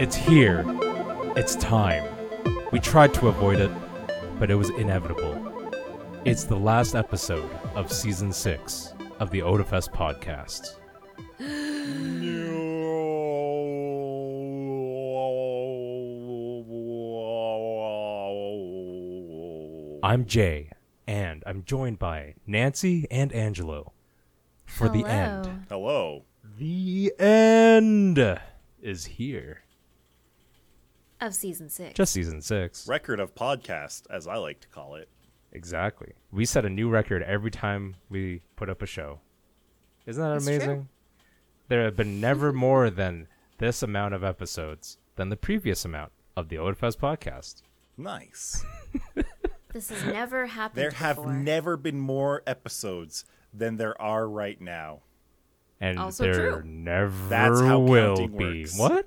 It's here. It's time. We tried to avoid it, but it was inevitable. It's the last episode of season six of the Otafest podcast. I'm Jay, and I'm joined by Nancy and Angelo for the end. Hello. The end is here. Of season six. Just season six. Record of podcast, as I like to call it. Exactly. We set a new record every time we put up a show. Isn't that That's amazing? true. There have been never more than this amount of episodes than the previous amount of the Otafest podcast. Nice. this has never happened. There have before. never been more episodes than there are right now. And Also there true. never That's how will counting be. works. What?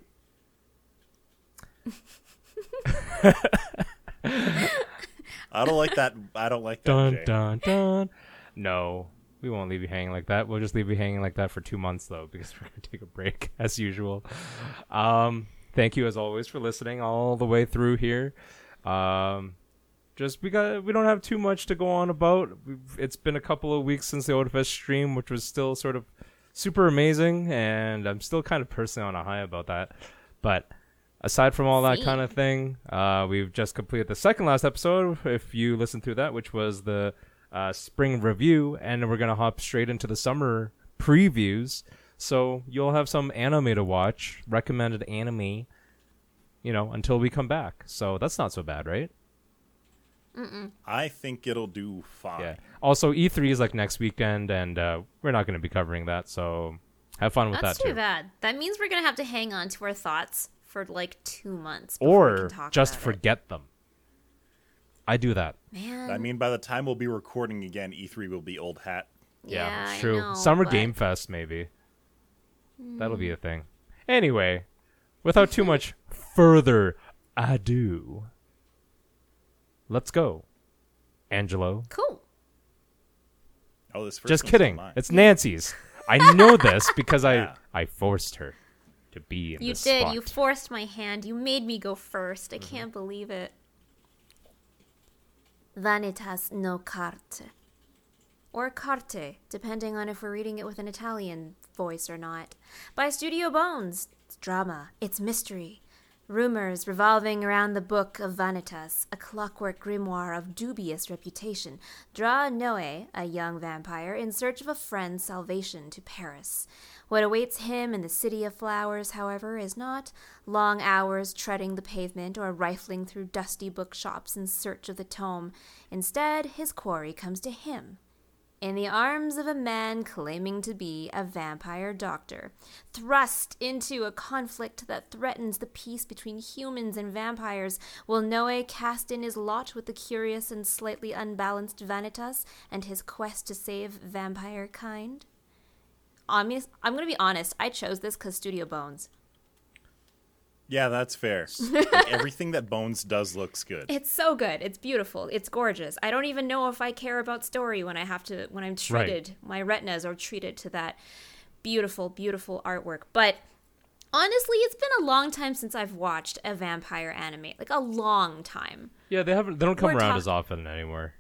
I don't like that. I don't like that. Dun Jay. dun dun. No, we won't leave you hanging like that. We'll just leave you hanging like that for two months though, because we're gonna take a break as usual. Um, thank you as always for listening all the way through here. Um, just we got we don't have too much to go on about. We've, it's been a couple of weeks since the Otafest stream, which was still sort of super amazing, and I'm still kind of personally on a high about that. But aside from all that Same. kind of thing, uh, we've just completed the second last episode. If you listened through that, which was the uh, spring review, and we're gonna hop straight into the summer previews. So you'll have some anime to watch, recommended anime, you know, until we come back. So that's not so bad, right? I think it'll do fine. Yeah. Also, E3 is like next weekend, and uh, we're not going to be covering that. So have fun with That's that too too. bad. That means we're gonna have to hang on to our thoughts for like two months. Or just about it. forget them. I do that. Man, I mean, by the time we'll be recording again, E3 will be old hat. yeah, I true. know, Summer but- Game Fest, maybe. That'll be a hmm. thing. Anyway, without too much further ado, let's go. Angelo. Cool. Oh, this first Just kidding. mine. It's Nancy's. I know this because Yeah. I I forced her to be in You did. spot. You forced my hand. You made me go first. Mm-hmm. I can't believe it. Vanitas no carte. Or carte, depending on if we're reading it with an Italian voice or not. By Studio Bones. It's drama. It's mystery. Rumors revolving around the Book of Vanitas, a clockwork grimoire of dubious reputation, draw Noe, a young vampire, in search of a friend's salvation to Paris. What awaits him in the City of Flowers, however, is not long hours treading the pavement or rifling through dusty bookshops in search of the tome. Instead, his quarry comes to him in the arms of a man claiming to be a vampire doctor, thrust into a conflict that threatens the peace between humans and vampires, will Noe cast in his lot with the curious and slightly unbalanced Vanitas and his quest to save vampire kind? Obvious, I'm going to be honest, I chose this because Studio Bones. Yeah, that's fair. like, everything that Bones does looks good. It's so good. It's beautiful. It's gorgeous. I don't even know if I care about story when I have to when I'm treated. My retinas are treated to that beautiful, beautiful artwork. But honestly, it's been a long time since I've watched a vampire anime. Like a long time. yeah, they haven't. They don't come We're around talk- as often anymore.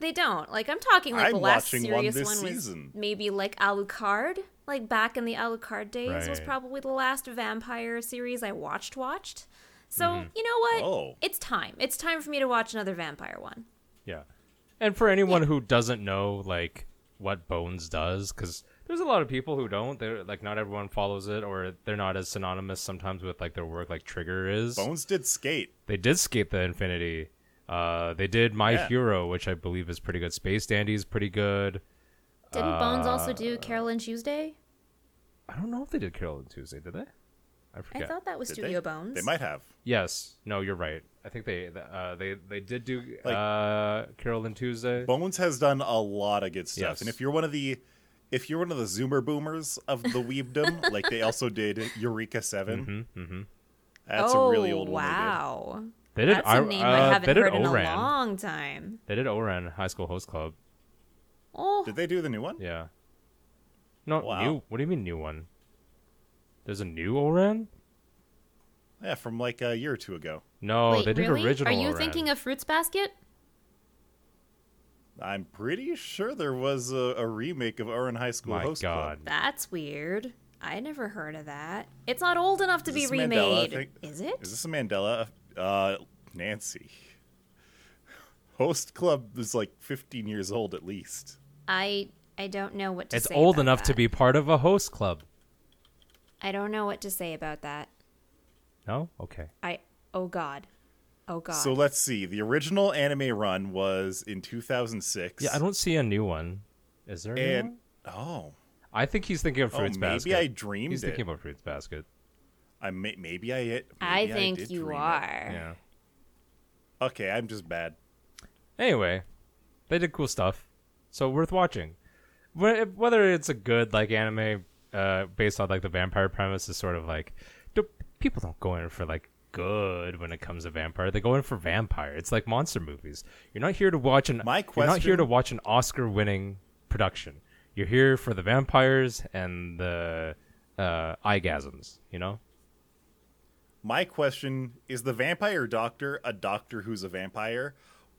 They don't. Like I'm talking like I'm the last watching one serious this one was season. maybe like Alucard. Like back in the Alucard days was probably the last vampire series I watched watched. So, Mm-hmm. you know what? Oh. It's time. It's time for me to watch another vampire one. Yeah. And for anyone who doesn't know like what Bones does, because there's a lot of people who don't. They're like not everyone follows it, or they're not as synonymous sometimes with like their work, like Trigger is. Bones did skate. They did skate the Infinity. Uh, they did My Yeah. Hero, which I believe is pretty good. Space Dandy is pretty good. Didn't Bones also Uh, do Carol and Tuesday? I don't know if they did Carol and Tuesday, did they? I forget. I thought that was Did Studio they? Bones. They might have. Yes. No, you're right. I think they uh, they they did do Like- uh, Carol and Tuesday. Bones has done a lot of good stuff. Yes. And if you're one of the if you're one of the Zoomer boomers of the weebdom, like they also did Eureka 7 hmm hmm That's oh, a really old one. wow. They did. That's I- a name uh, I haven't they did heard in a Ouran. long time. They did Ouran High School Host Club. Oh, did. Did they do the new one? Yeah. No Wow. new. What do you mean new one? There's a new Ouran. Yeah, from like a year or two ago. No, Wait, they did really? original. Are you Ren. thinking of Fruits Basket? I'm pretty sure there was a, a remake of Ouran High School My Host God. Club. That's weird. I never heard of that. It's not old enough to Is be this Mandela remade. thing? Is it? Is this a Mandela? Uh, Nancy. Host Club is like 15 years old at least. I I don't know what to It's say. It's old about enough to be part of a host club. I don't know what to say about that. No? Okay. I oh god. Oh god. So let's see. The original anime run was in 2006. Yeah, I don't see a new one. Is there a new And one? oh, I think he's thinking of oh, Fruits maybe Basket. Maybe I dreamed He's it. thinking about Fruits Basket. I may, maybe I. Maybe I think did you dream it. are. Yeah. Okay, I'm just bad. Anyway, they did cool stuff, so worth watching. Whether it's a good like anime uh, based on like the vampire premise is sort of like do, people don't go in for like good when it comes to vampire. They go in for vampire. It's like monster movies. You're not here to watch an. My question, You're not here to watch an Oscar-winning production. You're here for the vampires and the uh, eyegasms. You know. My question is: the vampire doctor a doctor who's a vampire,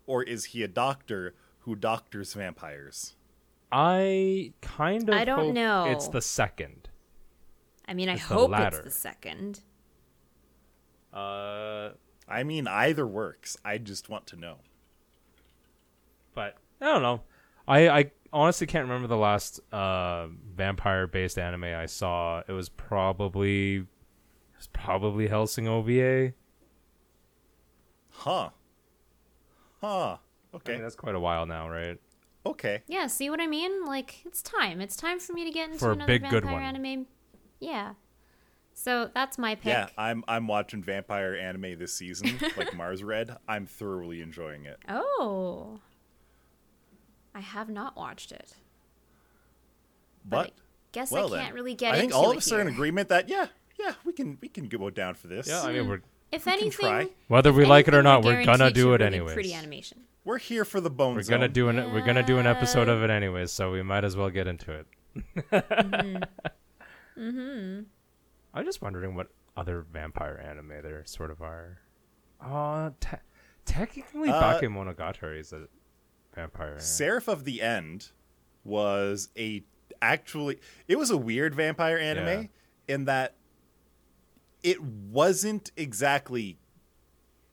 or is he a doctor who doctors vampires? I kind of. I don't hope know. It's the second. I mean, I It's the hope latter. it's the second. Uh, I mean, either works. I just want to know. but I don't know. I I honestly can't remember the last uh, vampire based anime I saw. It was probably it was probably Hellsing OVA. Huh? Huh? I Okay. mean, that's quite a while now, right? okay. Yeah, see what I mean? Like it's time. It's time for me to get into For a another big, good vampire one. anime. Yeah. So that's my pick. Yeah, I'm I'm watching vampire anime this season, like Mars Red. I'm thoroughly enjoying it. Oh. I have not watched it. But, But I guess well I can't then, really get I think all of us are in agreement that yeah, yeah, we can we can go down for this. Yeah, I mean we're If can anything, try. whether if we like it or not, we're gonna do it anyway. Pretty animation. We're here for the bone We're gonna do an we're gonna do an episode of it anyways, so we might as well get into it. Mm-hmm. I'm just wondering what other vampire anime there sort of are. Uh, te- technically, Uh, Bakemonogatari is a vampire. anime. Seraph of the End was a actually it was a weird vampire anime in that it wasn't exactly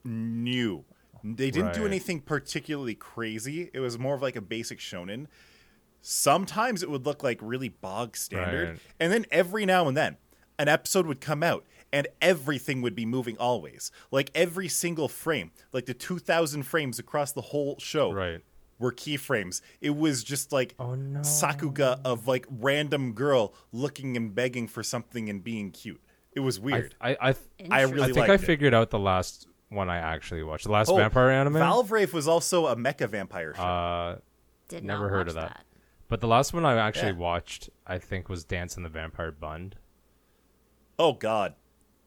new. They didn't do anything particularly crazy. It was more of like a basic shonen. Sometimes it would look like really bog standard, Right. and then every now and then an episode would come out and everything would be moving always. Like every single frame, like the 2000 frames across the whole show Right. were keyframes. It was just like Oh, no. Sakuga of like random girl looking and begging for something and being cute. It was weird. I I, I I really think I liked it. figured out the last one I actually watched. The last Oh, vampire anime. Valve Rave was also a mecha vampire show. Uh, Did Never not heard watch of that. but the last one I actually Yeah. watched, I think, was Dance in the Vampire Bund. oh god.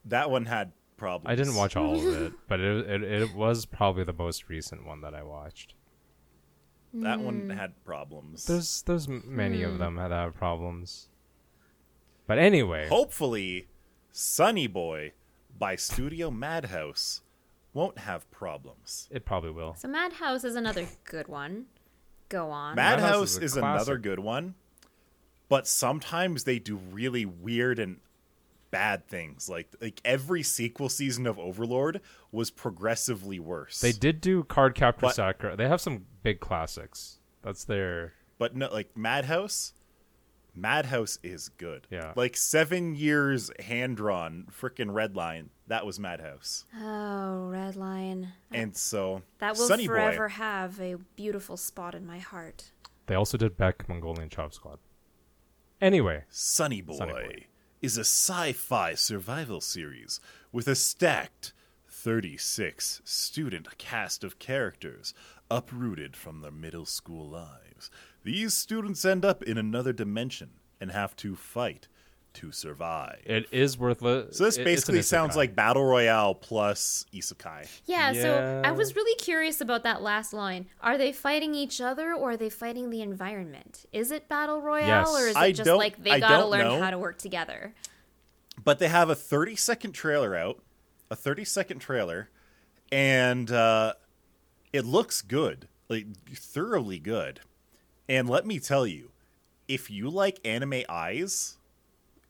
That one had problems. I didn't watch all of it, but it, it it was probably the most recent one that I watched. That one had problems. There's there's many Hmm. of them that have problems. But anyway, Hopefully, Sunny Boy by Studio Madhouse won't have problems. it probably will. So Madhouse is another good one. Go on. Madhouse Madhouse is is another good one, but sometimes they do really weird and bad things. Like like every sequel season of Overlord was progressively worse. They did do Card Captor But- Sakura. They have some big classics. That's their but no, like Madhouse. Madhouse is good. Yeah. Like seven years hand drawn, freaking Red Line. That was Madhouse. Oh, Red Lion. And so That will Sunny forever Boy. have a beautiful spot in my heart. they also did Beck Mongolian Chop Squad. Anyway, Sunny Boy, Sunny Boy. is a sci-fi survival series with a stacked 36 student cast of characters uprooted from their middle school lives. These students end up in another dimension and have to fight to survive. it is worthless. so this it- basically sounds like battle royale plus isekai. Yeah, so I was really curious about that last line. Are they fighting each other or are they fighting the environment? Is it battle royale Yes. or is it I just like they I gotta learn know. how to work together? But they have a 30 second trailer out a 30 second trailer, and uh, it looks good, like thoroughly good. And let me tell you, if you like anime eyes,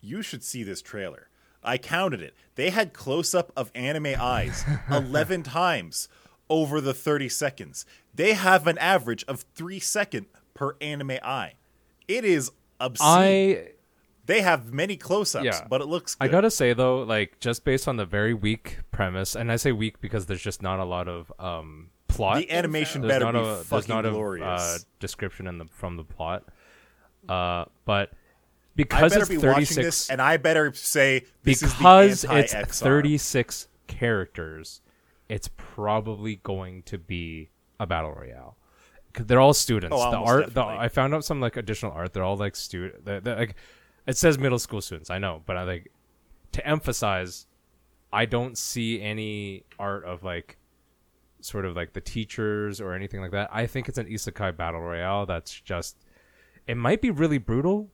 you should see this trailer. I counted it. They had close up of anime eyes 11 times over the 30 seconds. They have an average of 3 second per anime eye. It is obscene. I They have many close-ups, Yeah. but it looks good. I gotta say though, like just based on the very weak premise, and I say weak because there's just not a lot of um plot. the animation there's better be a fucking a glorious. uh, description in the from the plot. Uh, but I because better it's be 36 watching and I better say this because it's 36 characters, it's probably going to be a battle royale. they're all students. Oh, the art, the, I found out some like additional art. They're all like student. Like it says middle school students. I know, but I like to emphasize. I don't see any art of like sort of like the teachers or anything like that. I think it's an isekai battle royale. That's just. It might be really brutal.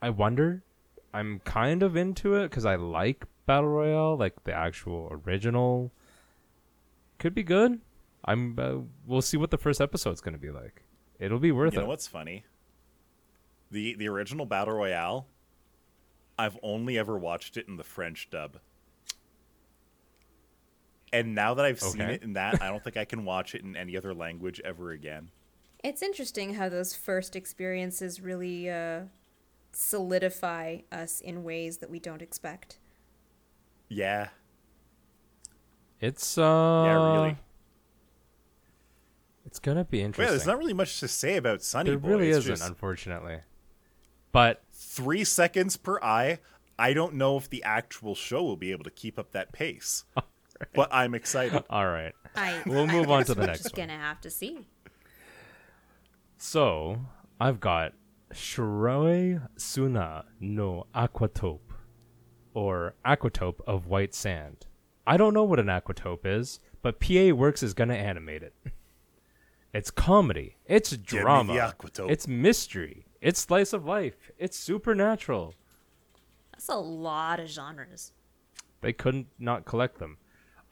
I wonder. I'm kind of into it because I like battle royale, like the actual original. Could be good. I'm. Uh, we'll see what the first episode's going to be like. It'll be worth You it. You know what's funny? The the original Battle Royale, I've only ever watched it in the French dub. And now that I've seen it in that, I don't think I can watch it in any other language ever again. It's interesting how those first experiences really uh, solidify us in ways that we don't expect. Yeah. It's uh. Yeah, really. It's gonna be interesting. Yeah, interesting. there's not really much to say about Sunny there Boy. really It's isn't, just unfortunately. But three seconds per eye. I don't know if the actual show will be able to keep up that pace. But I'm excited. all right. I, We'll I move on to the next one. we're just one. gonna have to see. So I've got Shiroi Suna no Aquatope, or Aquatope of White Sand. I don't know what an Aquatope is, but PA Works is gonna animate it. It's comedy. It's me drama. the Aquatope. It's mystery. It's slice of life. It's supernatural. That's a lot of genres. They couldn't not collect them.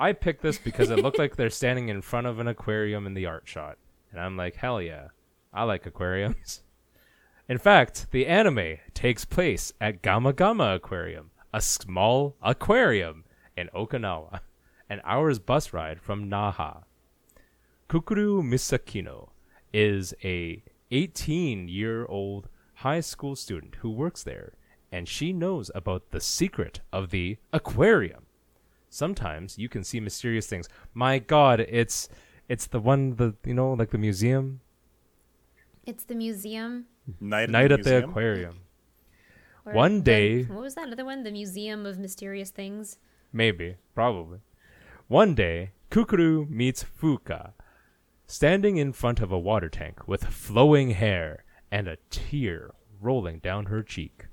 I picked this because it looked like they're standing in front of an aquarium in the art shot. And I'm like, hell yeah. I like aquariums. In fact, the anime takes place at Gama Gama Aquarium, a small aquarium in Okinawa, an hour's bus ride from Naha. Kukuru Misakino is a 18-year-old high school student who works there, and she knows about the secret of the aquarium. Sometimes you can see mysterious things. My God, it's it's the one the you know like the museum It's the museum. Night, night at at the the aquarium. or One the- day- what was that other one? The Museum of Mysterious Things. Maybe, probably. One day, Kukuru meets Fuka, standing in front of a water tank with flowing hair and a tear rolling down her cheek.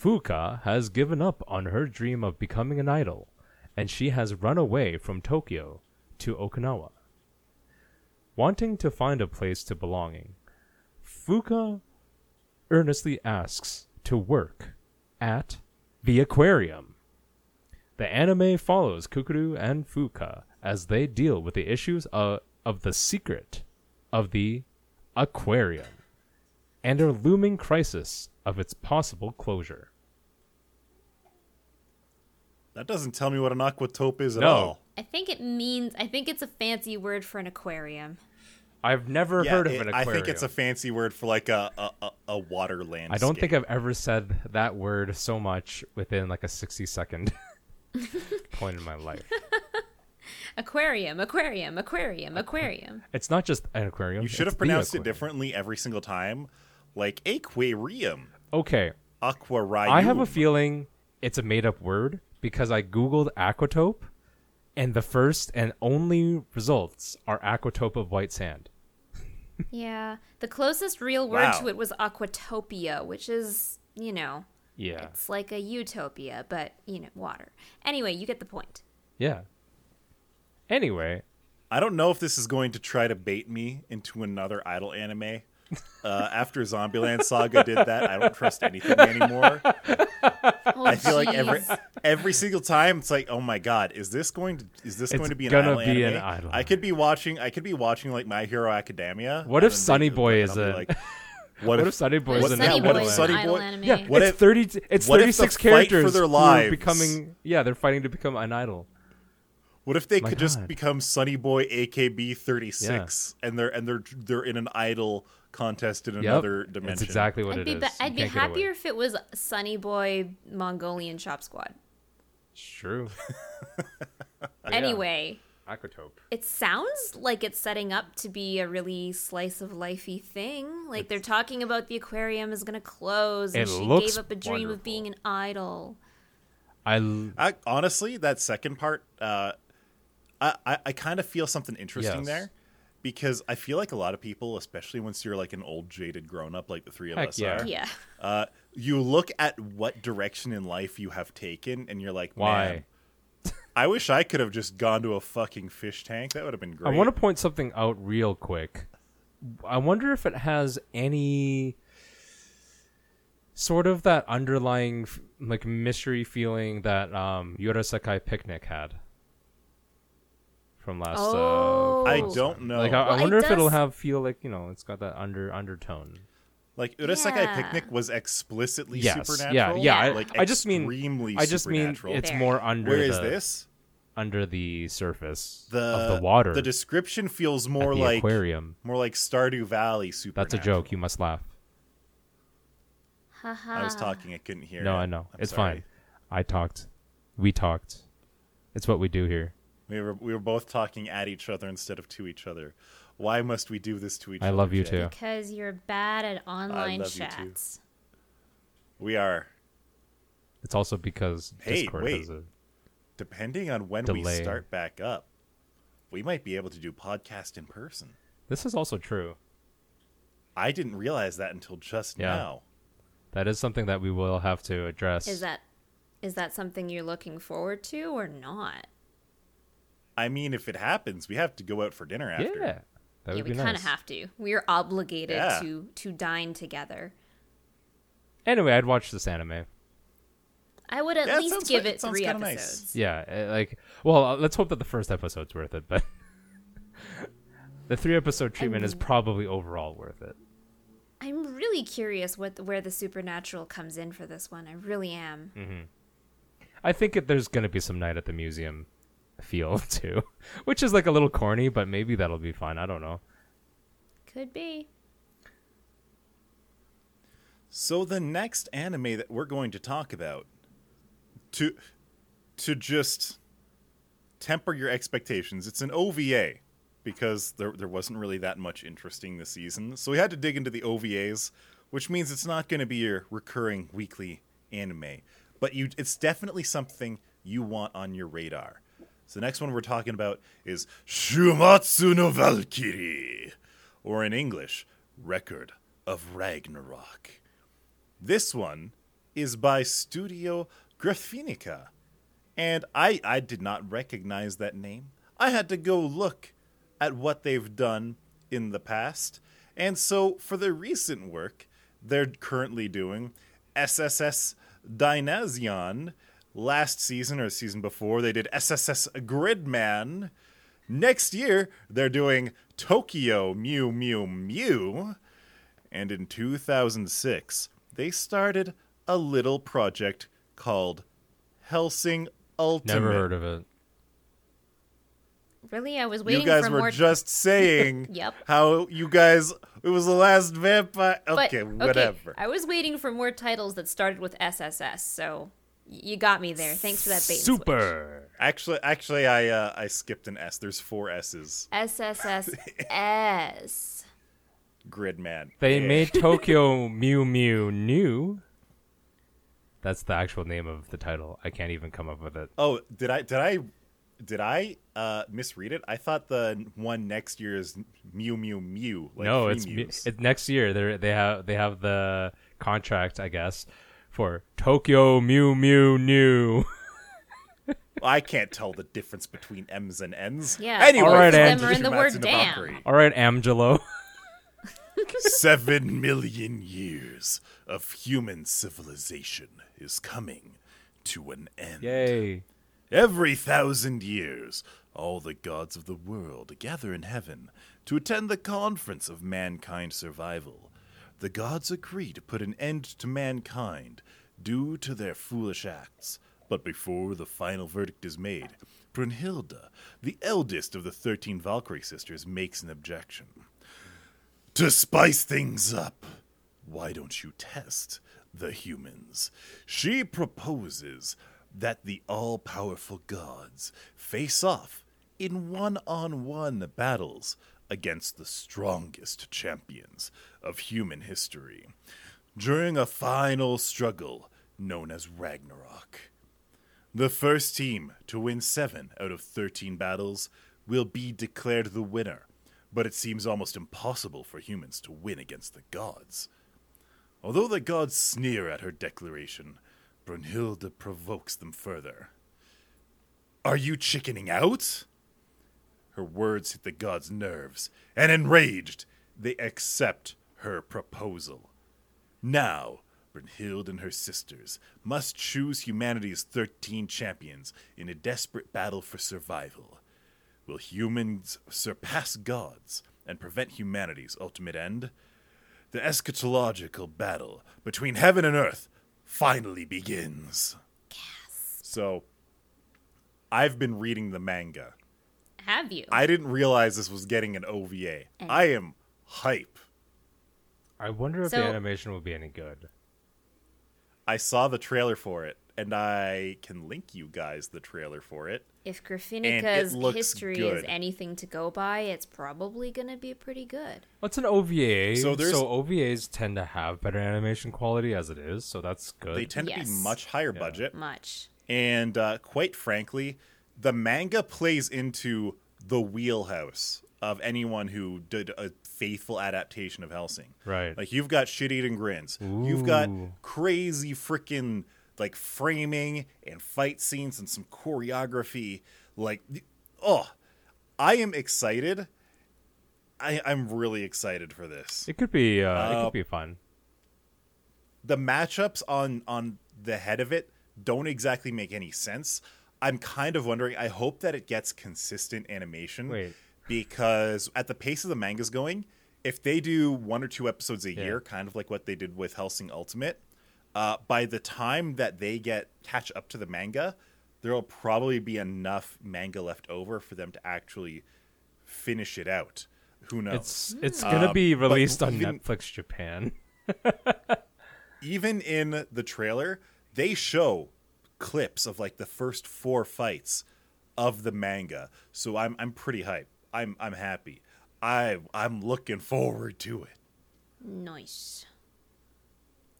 Fuka has given up on her dream of becoming an idol, and she has run away from Tokyo to Okinawa. Wanting to find a place to belonging, Fuka earnestly asks to work at the aquarium. The anime follows Kukuru and Fuka as they deal with the issues of, of the secret of the aquarium and a looming crisis of its possible closure. That doesn't tell me what an aquatope is at No. all. I think it means. I think it's a fancy word for an aquarium. I've never Yeah, heard of it- an aquarium. I think it's a fancy word for like a a, a, a water landscape. I don't think I've ever said that word so much within like a 60 second point in my life. Aquarium, aquarium, aquarium, aquarium. It's not just an aquarium. You should have pronounced it differently every single time, like aquarium, Okay, aquarium. I have a feeling it's a made up word because I googled aquatope and the first and only results are aquatope of white sand. Yeah, the closest real word Wow. to it was aquatopia, which is, you know, Yeah. it's like a utopia, but you know, water. Anyway, you get the point. Yeah. Anyway, I don't know if this is going to try to bait me into another idol anime, Uh, after Zombieland Saga did that, I don't trust anything anymore. Oh, I feel like every every single time it's like, oh my god, is this going to is this It's going to be an gonna idol be an anime? idol. I could be watching I could be watching like My Hero Academia. What if Sunny they- Boy is I'll a- like, what, What if, if Sunny Boy What is if an Sunny what if is Sunny an idol Boy- anime? Yeah, What it's if- thirty. It's what if the six for characters their who are lives- becoming. Yeah, they're fighting to become an idol. what if they My could just become Sunny Boy AKB thirty six and they're and they're they're in an idol contest in Yep, another dimension? That's exactly what I'd it be, is. ba- I'd be can't get away. happier if it was Sunny Boy Mongolian Shop Squad. It's true. Anyway, Aquatope. it sounds like it's setting up to be a really slice of lifey thing. Like they're talking about the aquarium is going to close, and she looks gave up a dream wonderful. of being an idol. I l- I, honestly, that second part, uh, I, I, I kind of feel something interesting Yes. there because I feel like a lot of people, especially once you're like an old jaded grown up like the three of Heck us yeah. are, Yeah. uh, you look at what direction in life you have taken and you're like, Why? man, I wish I could have just gone to a fucking fish tank. That would have been great. I want to point something out real quick. I wonder if it has any sort of that underlying like mystery feeling that um Urasekai Picnic had from last. Oh. Uh, I don't know. like I, Well, I it wonder if it'll have feel like you know it's got that under undertone. like Urasekai Yeah. Picnic was explicitly Yes, supernatural. yeah, yeah. I, Like I just mean extremely I just mean it's There. more under. Where is the, this? Under the surface The of the water. The description feels more like aquarium. more like Stardew Valley supernatural. That's a joke. You must laugh. Haha. I was talking. I couldn't hear. No, it. I know. I'm it's sorry. fine. I talked. We talked. It's what we do here. We were we were both talking at each other instead of to each other. Why must we do this to each I other? I love you Jay? too. Because you're bad at online love you too. chats. We are. It's also because Hey, Discord wait. has a Depending on when we start back up, we might be able to do podcast in person. This is also true. I didn't realize that until just Yeah. now. That is something that we will have to address. Is that is that something you're looking forward to or not? I mean, if it happens, we have to go out for dinner after. Yeah. That would yeah, would we be kind nice. of have to. We're obligated Yeah. to to dine together. Anyway, I'd watch this anime. I would at Yeah, least give like- it it three episodes. nice. Yeah, uh, like well, uh, let's hope that the first episode's worth it, but the three episode treatment is I'm- probably overall worth it. I'm really curious what where the supernatural comes in for this one. I really am. Mm. I think it, there's going to be some night at the museum feel too, which is like a little corny, but maybe that'll be fun. I don't know. Could be. So the next anime that we're going to talk about to to just temper your expectations, it's an OVA because there there wasn't really that much interesting this season. So we had to dig into the OVAs, which means it's not going to be your recurring weekly anime, but you it's definitely something you want on your radar. So the next one we're talking about is Shumatsu no Valkyrie, or in English, Record of Ragnarok. This one is by Studio Graphinica. And I, I did not recognize that name. I had to go look at what they've done in the past. And so for their recent work, they're currently doing SSS Dynazenon. Last season or season before, they did SSS Gridman. Next year, they're doing Tokyo Mew Mew Mew. And in 2006, they started a little project called Hellsing Ultimate. Never heard of it. Really, I was waiting. For You guys for were more. just saying Yep. how you guys it was the last vampire. but, Okay, whatever. I was waiting for more titles that started with SSS, so y- you got me there. Thanks for that bait. and. Super. Actually, actually, I uh, I skipped an S. There's four S's. SSSS. Gridman. They Yeah. made Tokyo Mew Mew New. That's the actual name of the title. I can't even come up with it. Oh, did I did I did I uh, misread it? I thought the one next year is Mew Mew Mew. Like no, three it's, it's next year. They they have they have the contract, I guess, for Tokyo Mew Mew New. I can't tell the difference between M's and N's. Yeah, Anyway, All right, on Ange. Them are in the word damn. Valkyrie. All right, Angelo. Seven million years of human civilization is coming to an end. Yay. Every thousand years, all the gods of the world gather in heaven to attend the conference of mankind survival. The gods agree to put an end to mankind due to their foolish acts. But before the final verdict is made, Brunhilde, the eldest of the thirteen Valkyrie sisters, makes an objection. To spice things up, why don't you test the humans? She proposes that the all powerful gods face off in one on one battles against the strongest champions of human history during a final struggle known as Ragnarok. The first team to win 7 out of 13 battles will be declared the winner, but it seems almost impossible for humans to win against the gods. Although the gods sneer at her declaration, Brunhilde provokes them further. Are you chickening out? Her words hit the gods' nerves, and enraged, they accept her proposal. Now, Brynhild and her sisters must choose humanity's 13 champions in a desperate battle for survival. Will humans surpass gods and prevent humanity's ultimate end? The eschatological battle between heaven and earth finally begins. Yes. So, I've been reading the manga. Have you? I didn't realize this was getting an OVA. I am hype. I wonder if So- the animation will be any good. I saw the trailer for it, and I can link you guys the trailer for it. if it Graphinica's looks history good. is anything to go by, it's probably going to be pretty good. What's an OVA? So So, OVAs tend to have better animation quality as it is, so that's good. They tend to be much higher budget, Much. and uh, quite frankly, the manga plays into the wheelhouse of anyone who did a faithful adaptation of Hellsing. Right. Like you've got shit eating grins. You've got crazy freaking like framing and fight scenes and some choreography. Like oh I am excited. I, I'm really excited for this. it could be. Uh, it Uh, could be fun. the matchups on on the head of it don't exactly make any sense. I'm kind of wondering. I hope that it gets consistent animation. Wait. because at the pace of the manga's going, if they do one or two episodes a Yeah. year, kind of like what they did with Hellsing Ultimate, uh, by the time that they get catch up to the manga, there will probably be enough manga left over for them to actually finish it out. Who knows? It's it's gonna Uh, be released on even- Netflix Japan. even in the trailer, they show clips of like the first four fights of the manga. So I'm I'm pretty hyped. I'm I'm happy. I I'm looking forward to it. Nice.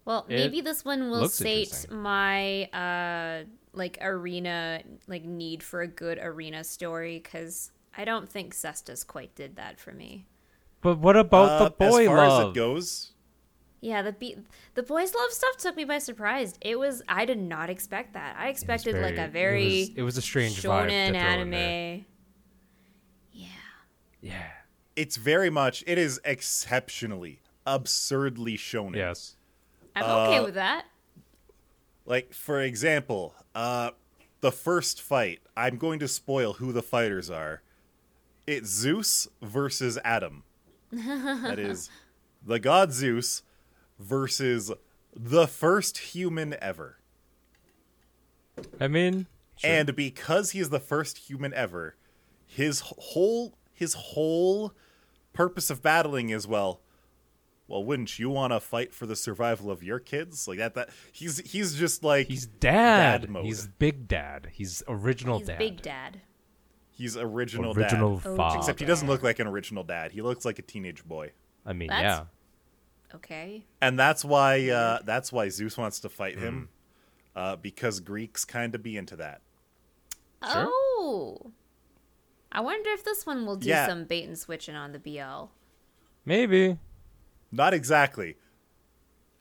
Well, It maybe this one will looks sate my uh like arena like need for a good arena story cuz I don't think Cestus quite did that for me. But what about Uh, the boy as far love? as it goes, Yeah, the be- the boys love stuff took me by surprise. It was I did not expect that. I It was expected like a it very was, it was a strange vibe to shonen throw in anime. Yeah. Yeah. it's very much it is exceptionally absurdly shonen. Yes. I'm Uh, okay with that. Like for example, uh the first fight, I'm going to spoil who the fighters are. It's Zeus versus Adam. that is the god Zeus versus the first human ever. I mean, sure. And because he is the first human ever, his whole his whole purpose of battling is well, well, wouldn't you want to fight for the survival of your kids? Like that that he's he's just like he's dad. dad mode. He's big dad. He's original He's dad. big dad. he's original, original dad. Father. Except he doesn't look like an original dad. He looks like a teenage boy. I mean, That's- yeah. Okay. And that's why uh, that's why Zeus wants to fight him. Hmm. Uh, because Greeks kind of be into that. Sure. Oh. I wonder if this one will do Yeah. some bait and switching on the BL. Maybe. Not exactly.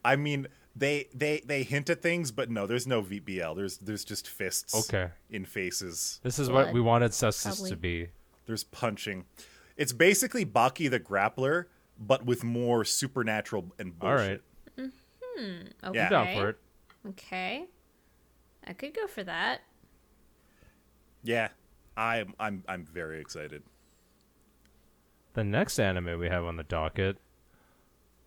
I mean, they they they hint at things, but no, there's no VBL. There's there's just fists. Okay. In faces. This is what we wanted Cestus to be. There's punching. It's basically Baki the grappler, but with more supernatural and All bullshit. right. Okay. Yeah. Down for it. Okay. I could go for that. Yeah, I'm I'm I'm very excited. The next anime we have on the docket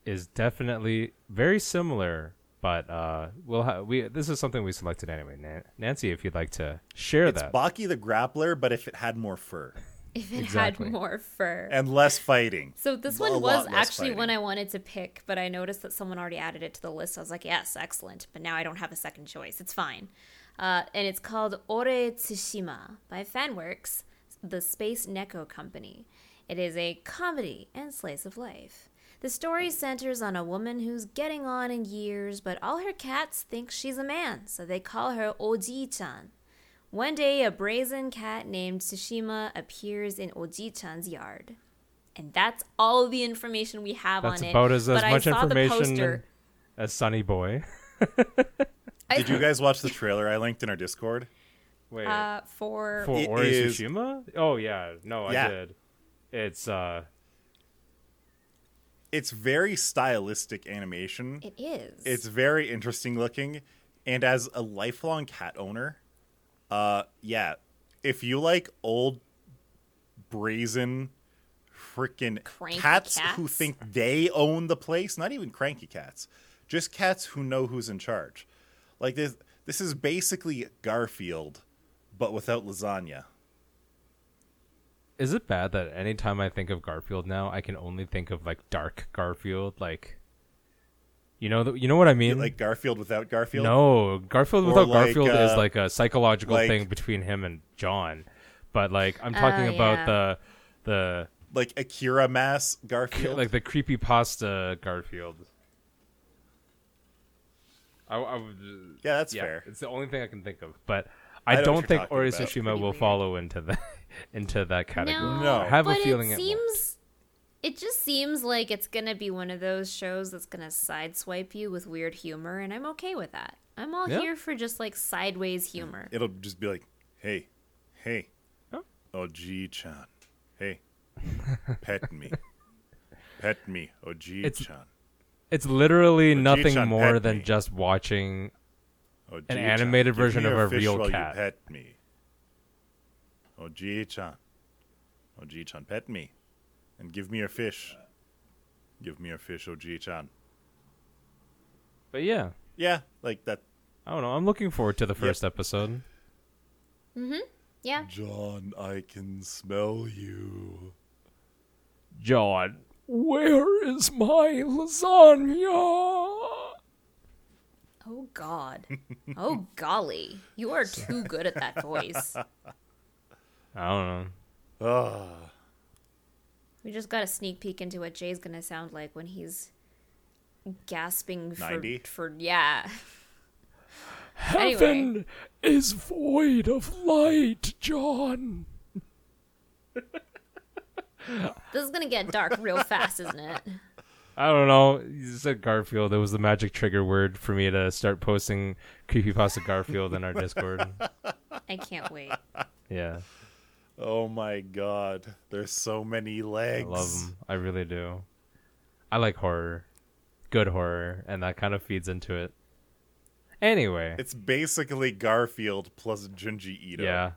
is definitely very similar, but uh, we'll ha- we this is something we selected anyway. Nan- Nancy, if you'd like to share It's that, Baki the Grappler, but if it had more fur If it Exactly. had more fur. and less fighting. So this one lot was actually one. I wanted to pick, but I noticed that someone already added it to the list. I was like, yes, excellent. But now I don't have a second choice. It's fine. Uh, and it's called Ore Tsushima by Fanworks, the Space Neko Company. It is a comedy and slice of life. The story centers on a woman who's getting on in years, but all her cats think she's a man, so they call her Oji-chan. One day, a brazen cat named Tsushima appears in Oji-chan's yard. And that's all the information we have that's on it. That's about as, as but I much information as Sunny Boy. Did you guys watch the trailer I linked in our Discord? Wait, uh, for for It Ore is- Tsushima? Oh yeah, no, I did. It's uh, It's very stylistic animation. it is. It's very interesting looking, and as a lifelong cat owner, uh, yeah, if you like old, brazen, freaking Cranky cats, who think they own the place, not even cranky cats, just cats who know who's in charge. Like this, this is basically Garfield, but without lasagna. is it bad that anytime I think of Garfield now, I can only think of like dark Garfield, like, you know, the, you know what I mean? Like Garfield without Garfield. No, Garfield Or without like, Garfield is uh, like a psychological like- thing between him and John. But like I'm talking Oh, about yeah. the the like Akira Mass Garfield. like the creepy pasta Garfield. I, I would, yeah, that's yeah, fair. it's the only thing I can think of. But I I, don't think talking Ore. Tsushima will weird. follow into that into that category. no, No. I have a feeling it it will. seems. It just seems like it's gonna be one of those shows that's gonna sideswipe you with weird humor, and I'm okay with that. I'm all Yeah. here for just like sideways humor. It'll just be like, hey, hey, Oh. Oji-chan, hey, pet me, pet me, Oji-chan. It's literally Oji-chan nothing more than me. just watching Oji-chan, animated version of a real while you cat. pet me. Oji-chan, Oji-chan, pet me, and give me your fish. Give me your fish, Oji-chan. But yeah, Yeah, like that. I don't know. I'm looking forward to the first episode. Mm hmm. Yeah, John, I can smell you. John, where is my lasagna? Oh God. oh golly. You are too good at that voice. I don't know. Ah, We just got a sneak peek into what Jay's gonna sound like when he's gasping for 90? for yeah. Anyway. Heaven is void of light, John. This is gonna get dark real fast, isn't it? I don't know. You said Garfield. It was the magic trigger word for me to start posting creepypasta Garfield in our Discord. I can't wait. Yeah, oh my God! There's so many legs. I love them. I really do. I like horror, good horror, and that kind of feeds into it. Anyway, It's basically Garfield plus Junji Ito. yeah.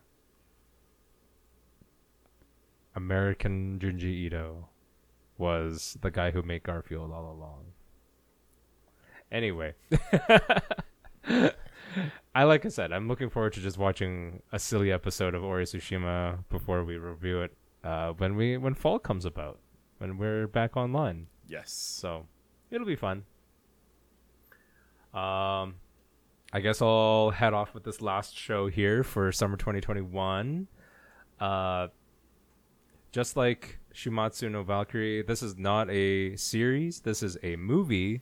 American Junji Ito was the guy who made Garfield all along. Anyway, I like I said, I'm looking forward to just watching a silly episode of Ore Tsushima before we review it uh, when we when fall comes about, when we're back online. Yes. So it'll be fun. Um, I guess I'll head off with this last show here for summer 2021. Uh, just like Shumatsu no Valkyrie, this is not a series. This is a movie.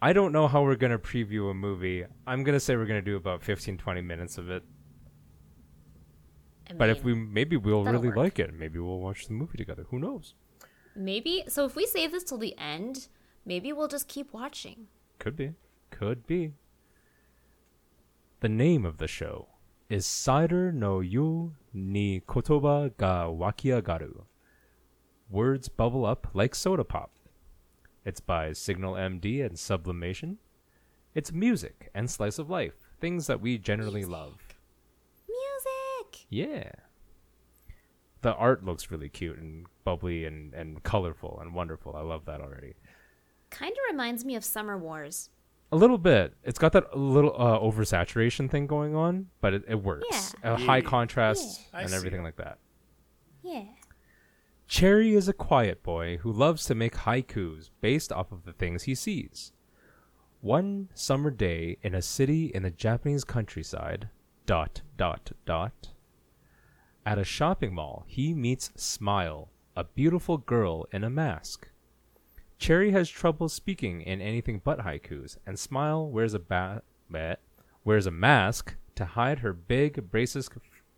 I don't know how we're going to preview a movie. I'm going to say we're going to do about 15, 20 minutes of it. I But if we, maybe we'll really work. like it. Maybe we'll watch the movie together. Who knows? maybe so if we save this till the end, maybe we'll just keep watching. Could be. Could be. The name of the show is Cider no Yu ni Kotoba ga Wakiagaru. Words Bubble Up Like Soda Pop. It's by Signal MD and Sublimation. It's music and slice of life, things that we generally love. Music. Yeah. The art looks really cute and bubbly and, and colorful and wonderful. I love that already. Kind of reminds me of Summer Wars. A little bit. It's got that little uh, oversaturation thing going on, but it, it works. Yeah. Uh, high contrast I and everything it. like that. Yeah. Cherry is a quiet boy who loves to make haikus based off of the things he sees. One summer day in a city in the Japanese countryside, dot, dot, dot. At a shopping mall, he meets Smile, a beautiful girl in a mask. Cherry has trouble speaking in anything but haikus, and Smile wears a ba- meh, wears a mask to hide her big braces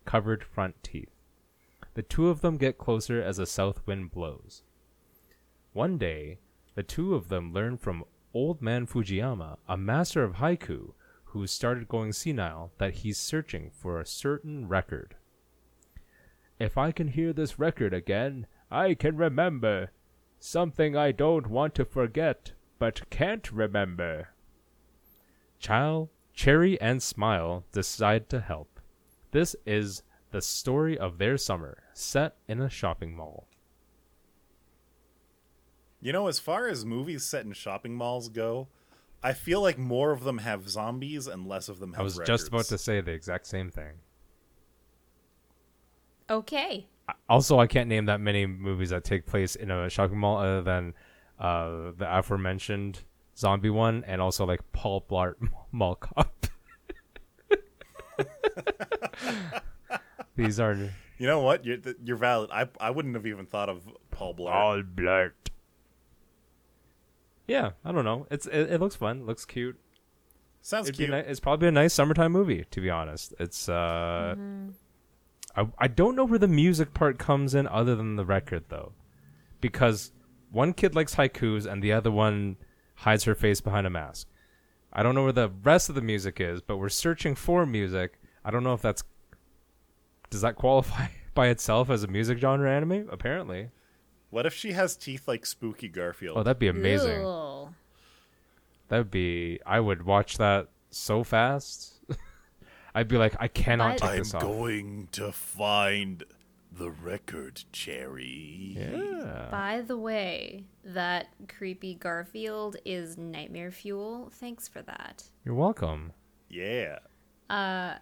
covered front teeth. The two of them get closer as a south wind blows. One day, the two of them learn from Old Man Fujiyama, a master of haiku, who started going senile, that he's searching for a certain record. If I can hear this record again, I can remember. Something I don't want to forget, but can't remember. Child, Cherry, and Smile decide to help. This is the story of their summer, set in a shopping mall. You know, as far as movies set in shopping malls go, I feel like more of them have zombies and less of them have I was records. just about to say the exact same thing. Okay. Also, I can't name that many movies that take place in a shopping mall other than uh, the aforementioned zombie one and also like Paul Blart Mall Cop. These are You know what? You're, you're valid. I I wouldn't have even thought of Paul Blart. Paul Blart. Yeah, I don't know. It's it, it looks fun. Looks cute. Sounds It'd cute. ni- it's probably a nice summertime movie, to be honest. It's uh, I I don't know where the music part comes in, other than the record though, because one kid likes haikus and the other one hides her face behind a mask. I don't know where the rest of the music is, but we're searching for music. I don't know if that's does that qualify by itself as a music genre anime? Apparently. What if she has teeth like Spooky Garfield? Oh, that'd be amazing. Ew. That would be. I would watch that so fast. I'd be like, I cannot But- take I'm this off. going to find the record, Cherry. Yeah. By the way, that creepy Garfield is nightmare fuel. Thanks for that. You're welcome. Yeah. Uh,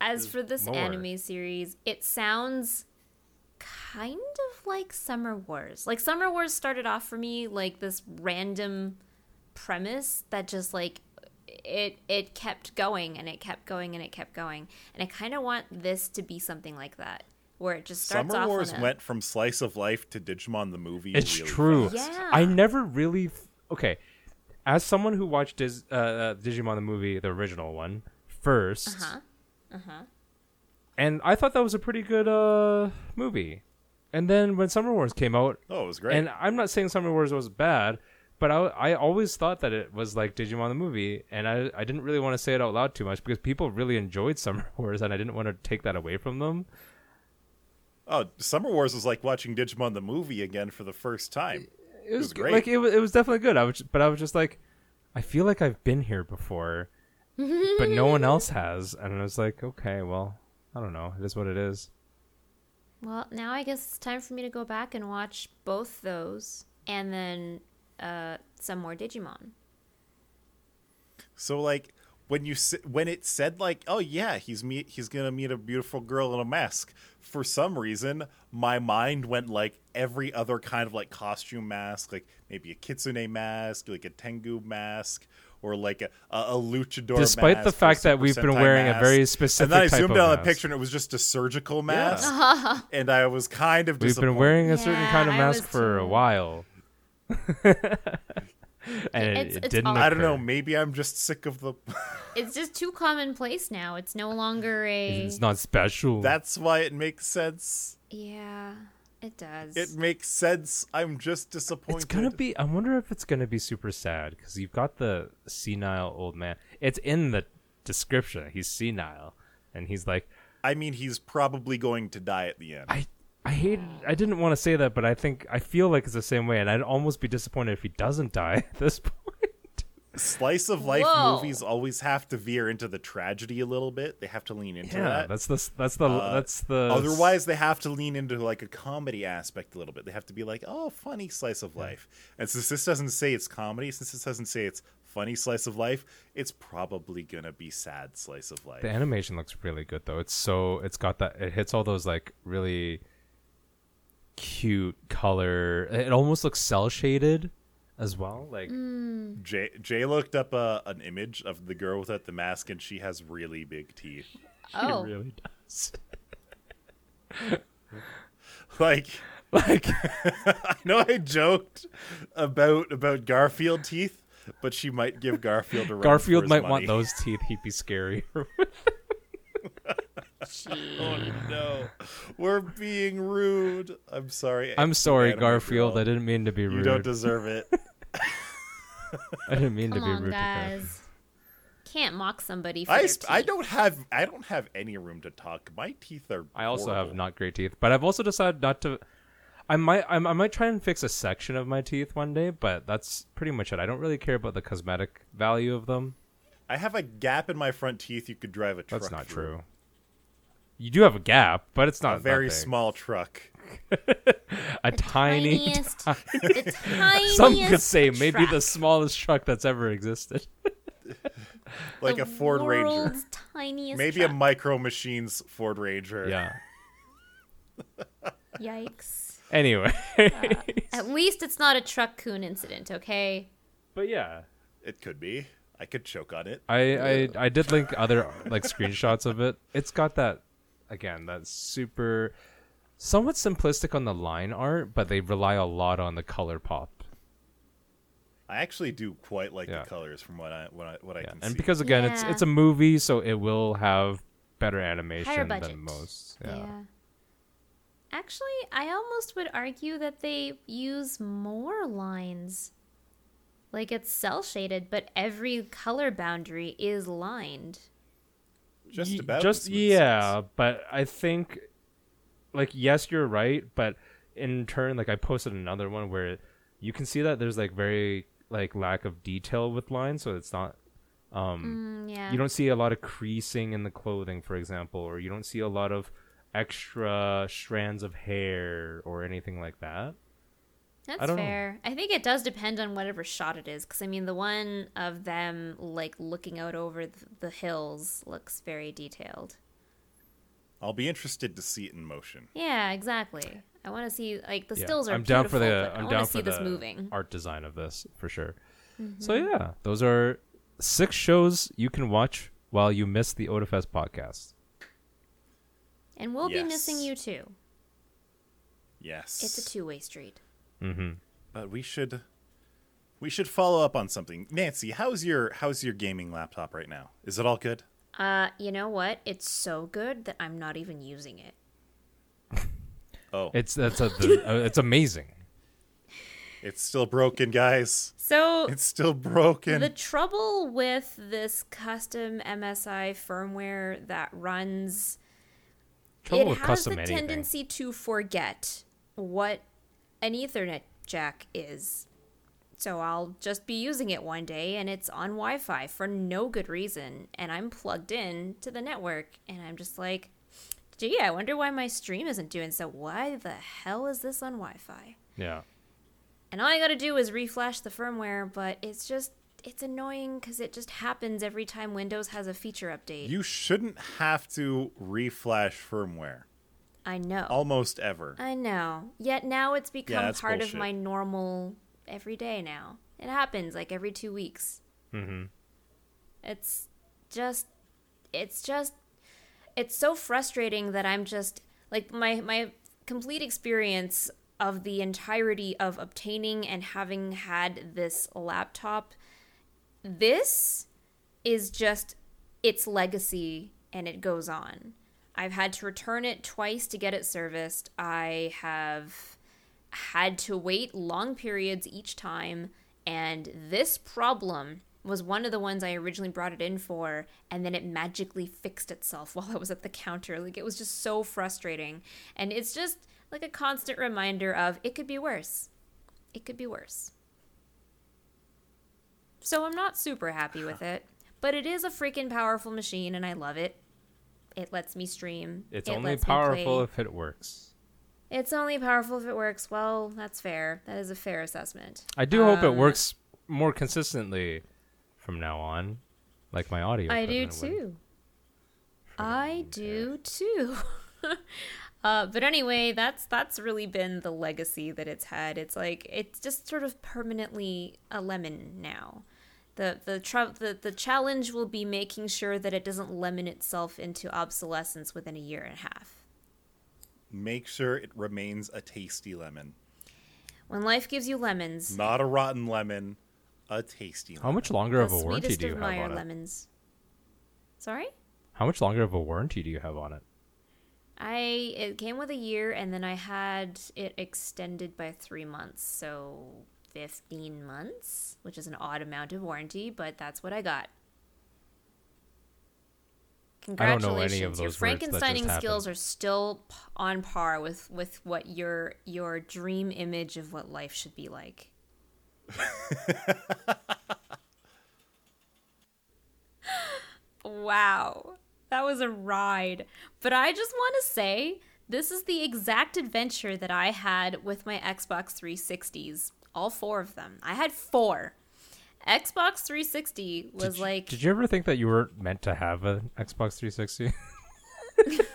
As for this more. anime series, it sounds kind of like Summer Wars. Like Summer Wars started off for me like this random premise that just like it it kept going and it kept going and it kept going. And I kind of want this to be something like that where it just starts Summer off Wars a, went from slice of life to Digimon the movie. It's really true. fast. Yeah. I never really. Th- okay. As someone who watched Dis- uh, uh, Digimon the movie, the original one, 1st Uh-huh. And I thought that was a pretty good uh, movie. And then when Summer Wars came out, Oh, it was great. And I'm not saying Summer Wars was bad, but I, I always thought that it was like Digimon the movie, and I, I didn't really want to say it out loud too much because people really enjoyed Summer Wars, and I didn't want to take that away from them. oh, Summer Wars was like watching Digimon the movie again for the first time. It was, was great. Like it was, it was definitely good. I was, but I was just like, I feel like I've been here before, but no one else has, and I was like, okay, well, I don't know. It is what it is. Well, now I guess it's time for me to go back and watch both those and then uh, some more Digimon. So like when you s- when it said like, oh yeah, he's meet he's gonna meet a beautiful girl in a mask. For some reason, my mind went like every other kind of like costume mask, like maybe a kitsune mask, like a tengu mask, or like a, a, a luchador. Despite mask the fact that we've been Sentai wearing a mask. very and specific then I type zoomed out in on the picture and it was just a surgical mask, and I was kind of We've been wearing a certain Yeah, kind of mask was for a while. and it, It's- it it's didn't all- I don't know. Maybe I'm just sick of the. It's just too commonplace now. It's no longer a. It's not special. That's why it makes sense. Yeah, it does. It makes sense. I'm just disappointed. It's gonna be. I wonder if it's gonna be super sad because you've got the senile old man. It's in the description. He's senile, and he's like, I mean, he's probably going to die at the end. I, I hate. I didn't want to say that, but I think I feel like it's the same way, and I'd almost be disappointed if he doesn't die at this point. Slice of life Whoa. movies always have to veer into the tragedy a little bit. They have to lean into Yeah, that. that's the that's the Uh, that's the Otherwise, they have to lean into like a comedy aspect a little bit. They have to be like, "Oh, funny slice of life." And since this doesn't say it's comedy, since this doesn't say it's funny slice of life, it's probably gonna be sad slice of life. The animation looks really good though. It's so it's got that it hits all those like really cute color. It almost looks cell shaded as well. Like Jay, Jay looked up uh, an image of the girl without the mask, and she has really big teeth. Oh, it really does. Like, like I know I joked about about Garfield teeth, but she might give Garfield a run for Garfield his might money. want those teeth. He'd be scary. Oh no, we're being rude. I'm sorry. I'm sorry, Garfield. Girl. I didn't mean to be rude. You don't deserve it. I didn't mean come to be on, rude. to Gar- guys. Can't mock somebody for I, their sp- I don't have I don't have any room to talk. My teeth are. I also have not great teeth, but I've also decided not to. I might I'm, I might try and fix a section of my teeth one day, but that's pretty much it. I don't really care about the cosmetic value of them. I have a gap in my front teeth. You could drive a truck. That's not through. true. You do have a gap, but it's not A very that big. small truck. A tiny. Tiniest, the tiniest. Some could say maybe the smallest truck that's ever existed. Like The a Ford Ranger. Tiniest Maybe a. Micro Machines Ford Ranger. yeah. Yikes. Anyway, uh, At least it's not a truck coon incident, okay? but yeah, It could be. I could choke on it. I, I I did link other like screenshots of it. It's got that again that super somewhat simplistic on the line art, but they rely a lot on the color pop. I actually do quite like Yeah. the colors from what I what I what I Yeah. can And see. because again it's Yeah. it's a movie, so it will have better animation than most. Yeah. Actually, I almost would argue that they use more lines. Like it's cell shaded, but every color boundary is lined. just Ye- about just yeah, sense. but I think like yes, you're right, but in turn, like I posted another one where you can see that there's like very like lack of detail with lines, so it's not um Mm, yeah. you don't see a lot of creasing in the clothing, for example, or you don't see a lot of extra strands of hair or anything like that. That's I don't know. fair. I think it does depend on whatever shot it is. Because, I mean, the one of them, like, looking out over th- the hills looks very detailed. I'll be interested to see it in motion. Yeah, exactly. I want to see, like, the Yeah, stills are I'm down for the I I'm want down to for see this the moving. art design of this for sure. Mm-hmm. So yeah, those are six shows you can watch while you miss the Otafest podcast. And we'll be missing you, too. Yes. It's a two-way street. Mm-hmm. but we should we should follow up on something. Nancy, how's your how's your gaming laptop right now? Is it all good? Uh, you know what? It's so good that I'm not even using it. Oh, It's that's a, the, uh, it's amazing. it's still broken, guys. So, It's still broken. The trouble with this custom MSI firmware that runs Trouble it with has custom the anything. tendency to forget what an Ethernet jack is. So I'll just be using it one day and it's on Wi-Fi for no good reason and I'm plugged in to the network and I'm just like, "Gee, I wonder why my stream isn't doing so. Why the hell is this on Wi-Fi?" Yeah. And all I gotta do is reflash the firmware, but it's just it's annoying because it just happens every time Windows has a feature update. you shouldn't have to reflash firmware I know. almost ever. I know. Yet now it's become that's part bullshit. of my normal everyday now. It happens like every two weeks. Mm-hmm. It's just it's just it's so frustrating that I'm just like my my complete experience of the entirety of obtaining and having had this laptop this is just its legacy and it goes on. I've had to return it twice to get it serviced. I have had to wait long periods each time and this problem was one of the ones I originally brought it in for and then it magically fixed itself while I was at the counter. Like it was just so frustrating. And it's just like a constant reminder of it could be worse. It could be worse. So I'm not super happy with it, but it is a freaking powerful machine and I love it. It lets me stream. It's It only powerful if it works. It's only powerful if it works. Well, that's fair. That is a fair assessment. I do hope it Um, works more consistently from now on, like my audio. I do too. I do too. uh, but anyway, that's that's really been the legacy that it's had. It's like it's just sort of permanently a lemon now. The the tr- the the challenge will be making sure that it doesn't lemon itself into obsolescence within a year and a half. Make sure it remains a tasty lemon. When life gives you lemons, Not a rotten lemon, a tasty lemon. How much longer the of a warranty sweetest do you have Meyer on it? lemons. Sorry. How much longer of a warranty do you have on it? I it came with a year and then I had it extended by 3 months. So 15 months, which is an odd amount of warranty, but that's what I got. I don't know Congratulations. any of your those just Frankensteining skills are still on par with with what your your dream image of what life should be like. Wow. That was a ride. But I just want to say this is the exact adventure that I had with my Xbox 360s. All four of them. I had four. Xbox 360 was Did you- like Did you ever think that you were meant to have an Xbox 360?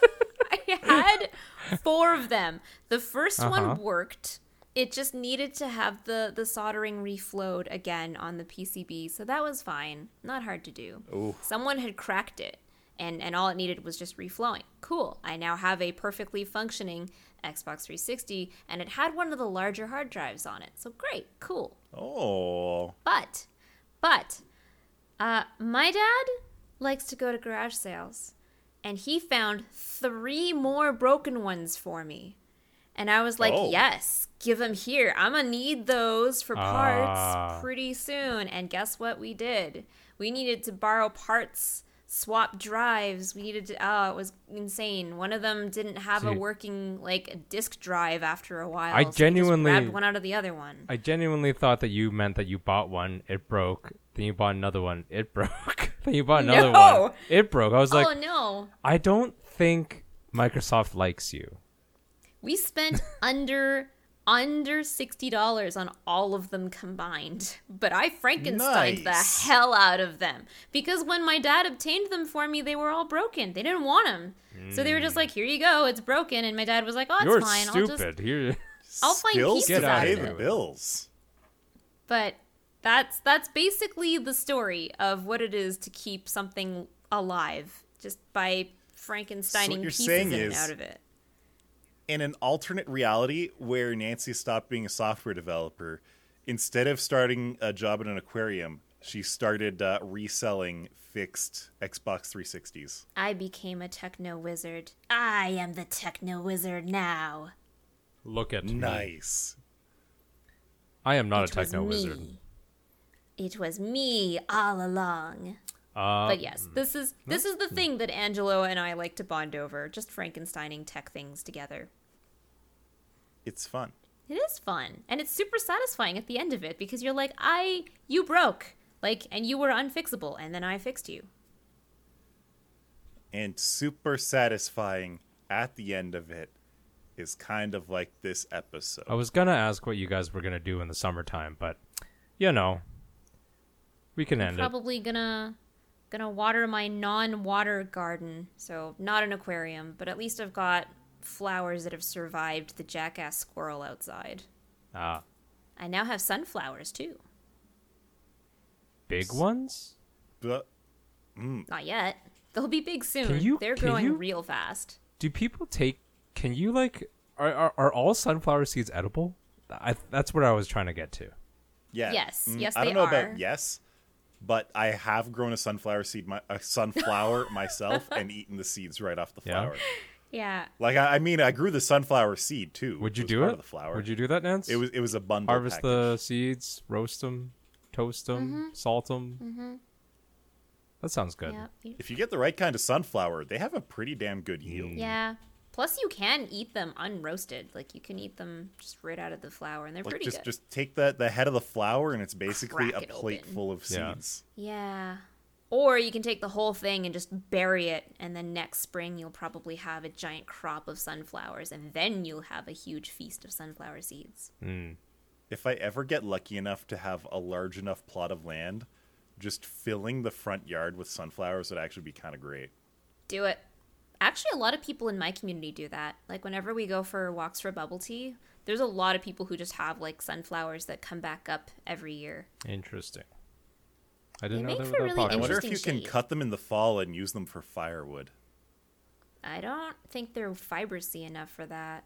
I had four of them. The 1st Uh-huh. one worked. It just needed to have the the soldering reflowed again on the PCB, so that was fine. Not hard to do. Ooh. Someone had cracked it, and and all it needed was just reflowing. Cool. I now have a perfectly functioning Xbox 360, and it had one of the larger hard drives on it. So great, cool. Oh. But, but, uh, my dad likes to go to garage sales, and he found three more broken ones for me. And I was like, Oh. yes, give them here. I'm gonna need those for parts Ah. pretty soon. And guess what we did? We needed to borrow parts, swap drives. We needed to, oh, it was insane. One of them didn't have a working, like, a disk drive after a while. I so genuinely- grabbed one out of the other one. I genuinely thought that you meant that you bought one, it broke. Then you bought another one, it broke. then you bought another No! one, it broke. I was like, oh, no. I don't think Microsoft likes you. We spent under under sixty dollars on all of them combined, but I Frankensteined Nice. the hell out of them because when my dad obtained them for me, they were all broken. They didn't want them, so they were just hmm. like, "Here you go, it's broken." And my dad was like, "Oh, it's You're fine. I'll just." stupid. Here, I'll find Skills pieces out pay of the bills. But that's that's basically the story of what it is to keep something alive just by Frankensteining you're pieces in and out of it. In an alternate reality where Nancy stopped being a software developer, instead of starting a job in an aquarium, she started uh, reselling fixed Xbox 360s. I became a techno wizard. I am the techno wizard now. look at me. Nice. I am not it a techno was wizard. me. It was me all along. Uh, But yes, this is this is the thing that Angelo and I like to bond over, just Frankensteining tech things together. It's fun. It is fun, and it's super satisfying at the end of it because you're like, I you broke, like, and you were unfixable, and then I fixed you. And super satisfying at the end of it is kind of like this episode. I was gonna ask what you guys were gonna do in the summertime, but you know, we can end it. Probably gonna gonna water my non-water garden, so not an aquarium, but at least I've got flowers that have survived the jackass squirrel outside. Ah, I now have sunflowers too. big ones. But Not yet. They'll be big soon. You- They're growing you- real fast. Do people take? Can you like? Are are, are all sunflower seeds edible? I, that's what I was trying to get to. yeah. Yes, Mm, yes, I don't know are. about yes, but I have grown a sunflower seed, my, a sunflower myself, and eaten the seeds right off the flower. Yeah. Like I, I mean, I grew the sunflower seed too. Would you do part it? Of the flower. Would you do that, Nance? It was it was a bundle. harvest package. the seeds, roast them, toast them, Mm-hmm. salt them. That sounds good. Yeah. If you get the right kind of sunflower, they have a pretty damn good yield. Yeah. Plus, you can eat them unroasted. Like you can eat them just right out of the flower, and they're Like pretty just good. just take the the head of the flower, and it's basically Crack a it plate open. full of Yeah. seeds. Yeah. Or you can take the whole thing and just bury it, and then next spring you'll probably have a giant crop of sunflowers, and then you'll have a huge feast of sunflower seeds. Mm. If I ever get lucky enough to have a large enough plot of land, just filling the front yard with sunflowers would actually be kind of great. Do it. Actually, a lot of people in my community do that. Like, whenever we go for walks for bubble tea, there's a lot of people who just have, like, sunflowers that come back up every year. Interesting. I didn't They know make they were that really I wonder if Interesting you can cut them in the fall and use them for firewood. I don't think they're fibrous-y enough for that.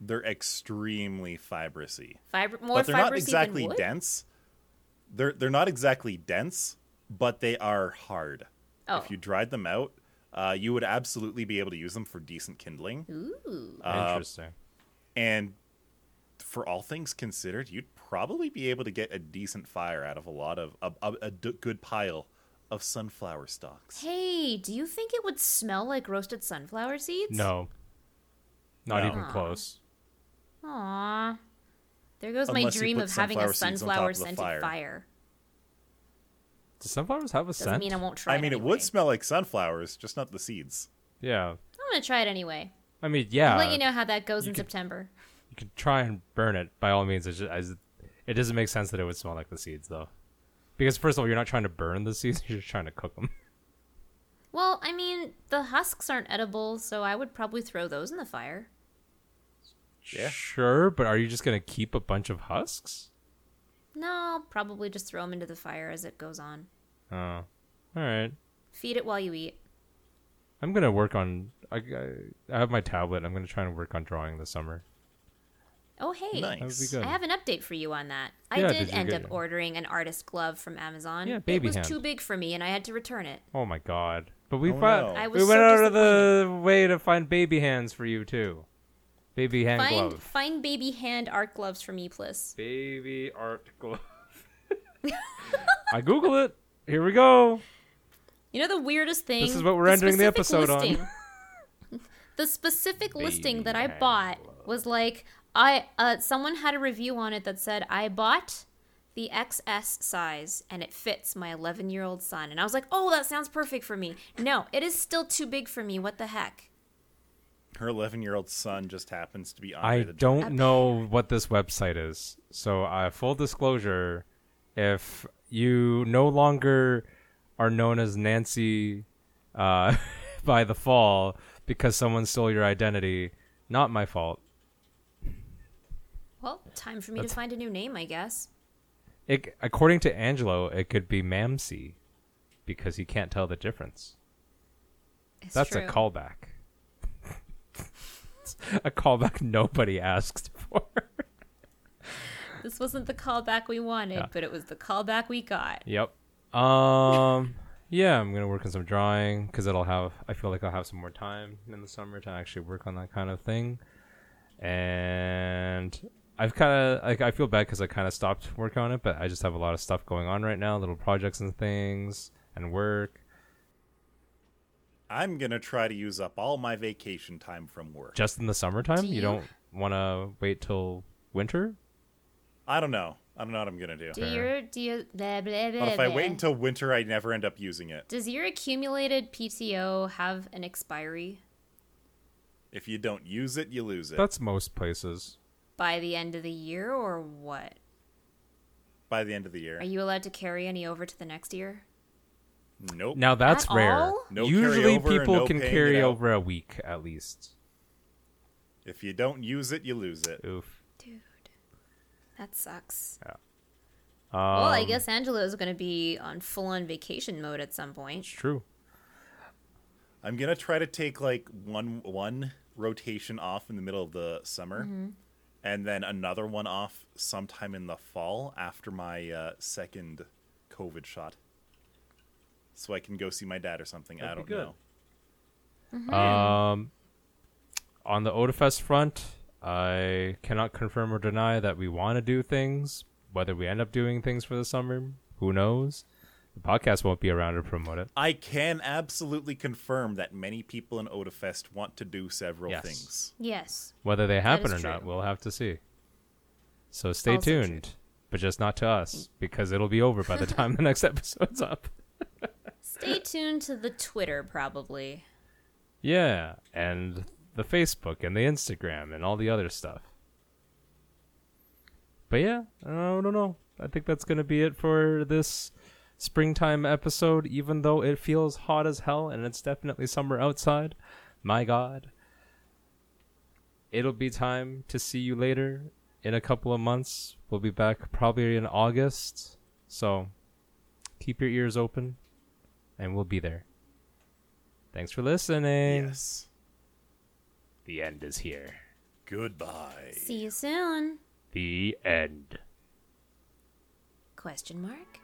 They're extremely fibrous-y. Fiber more but they're not exactly dense. They're they're not exactly dense, but they are hard. Oh. If you dried them out, uh, you would absolutely be able to use them for decent kindling. Ooh. Uh, Interesting. And for all things considered, you'd probably be able to get a decent fire out of a lot of a, a, a d- good pile of sunflower stalks. Hey, do you think it would smell like roasted sunflower seeds? No. Not No. even Aw. close. Aww. There goes Unless my you dream put of having a sunflower seeds on top of the scented fire. fire. Do sunflowers have a Doesn't scent? mean I won't try I it mean, it anyway. would smell like sunflowers, just not the seeds. yeah. I'm gonna try it anyway. I mean, yeah. I'll let you know how that goes you in could- September. You could try and burn it by all means. It's just, I just- it doesn't make sense that it would smell like the seeds, though. Because first of all, you're not trying to burn the seeds; you're just trying to cook them. Well, I mean, the husks aren't edible, so I would probably throw those in the fire. Yeah. Sure, but are you just gonna keep a bunch of husks? No, I'll probably just throw them into the fire as it goes on. Oh, all right. Feed it while you eat. I'm gonna work on. I, I, I have my tablet. I'm gonna try and work on drawing this summer. Oh, hey. Nice. That would be good. I have an update for you on that. I Yeah, did, did end up it? ordering an artist glove from Amazon. Yeah, baby It was hand. too big for me, and I had to return it. Oh my god! But we Oh, found no. I we was went so out of the way to find baby hands for you too. Baby hand Find glove. find baby hand art gloves for me, please. Baby art glove. I Google it. Here we go. You know the weirdest thing? This is what we're ending the specific episode on. listing- the specific listing that I hand bought was like I uh someone had a review on it that said I bought the XS size and it fits my 11 year old son. And I was like, oh, that sounds perfect for me. No, it is still too big for me. What the heck? Her 11 year old son just happens to be I Andre the don't know what this website is. So, uh, full disclosure, if you no longer are known as Nancy uh, by the fall because someone stole your identity, not my fault. Well, time for me to find a new name, I guess. It, according to Angelo, it could be Mamsie because he can't tell the difference. It's That's true. a callback. a callback nobody asked for. This wasn't the callback we wanted, Yeah. but it was the callback we got. Yep. Um. yeah, I'm gonna work on some drawing because it'll have. I feel like I'll have some more time in the summer to actually work on that kind of thing. And I've kind of like I feel bad because I kind of stopped working on it, but I just have a lot of stuff going on right now, little projects and things, and work. I'm going to try to use up all my vacation time from work. Just in the summertime, Do you you? don't want to wait till winter. I don't know. I don't know what I'm going to do. Do Fair. your do you blah, blah, blah, But if I wait until winter, I never end up using it. Does your accumulated PTO have an expiry If you don't use it, you lose it. That's most places. By the end of the year or what? By the end of the year. Are you allowed to carry any over to the next year? Nope. Now that's At rare. No Usually, people no can carry over a week at least. If you don't use it, you lose it. Oof. Dude, that sucks. Um, well, I guess Angelo is going to be on full on vacation mode at some it's point. true. I'm gonna try to take like one one rotation off in the middle of the summer, Mm-hmm. And then another one off sometime in the fall after my uh, second COVID shot, so I can go see my dad or something. I That'd don't know. Mm-hmm. Um, on the Otafest front, I cannot confirm or deny that we want to do things. Whether we end up doing things for the summer, who knows? The podcast won't be around to promote it. I can absolutely confirm that many people in Otafest want to do several Yes. things. Yes. Whether they happen or is not, true. we'll have to see. So stay Also true. tuned, but just not to us because it'll be over by the time the next episode's up. Stay tuned to the Twitter, probably. Yeah, and the Facebook and the Instagram and all the other stuff. But yeah, I don't know. I think that's going to be it for this springtime episode, even though it feels hot as hell and it's definitely summer outside. My God. It'll be time to see you later in a couple of months. We'll be back probably in August. So keep your ears open and we'll be there. Thanks for listening. Yes. The end is here. Goodbye. See you soon. The end. Question mark?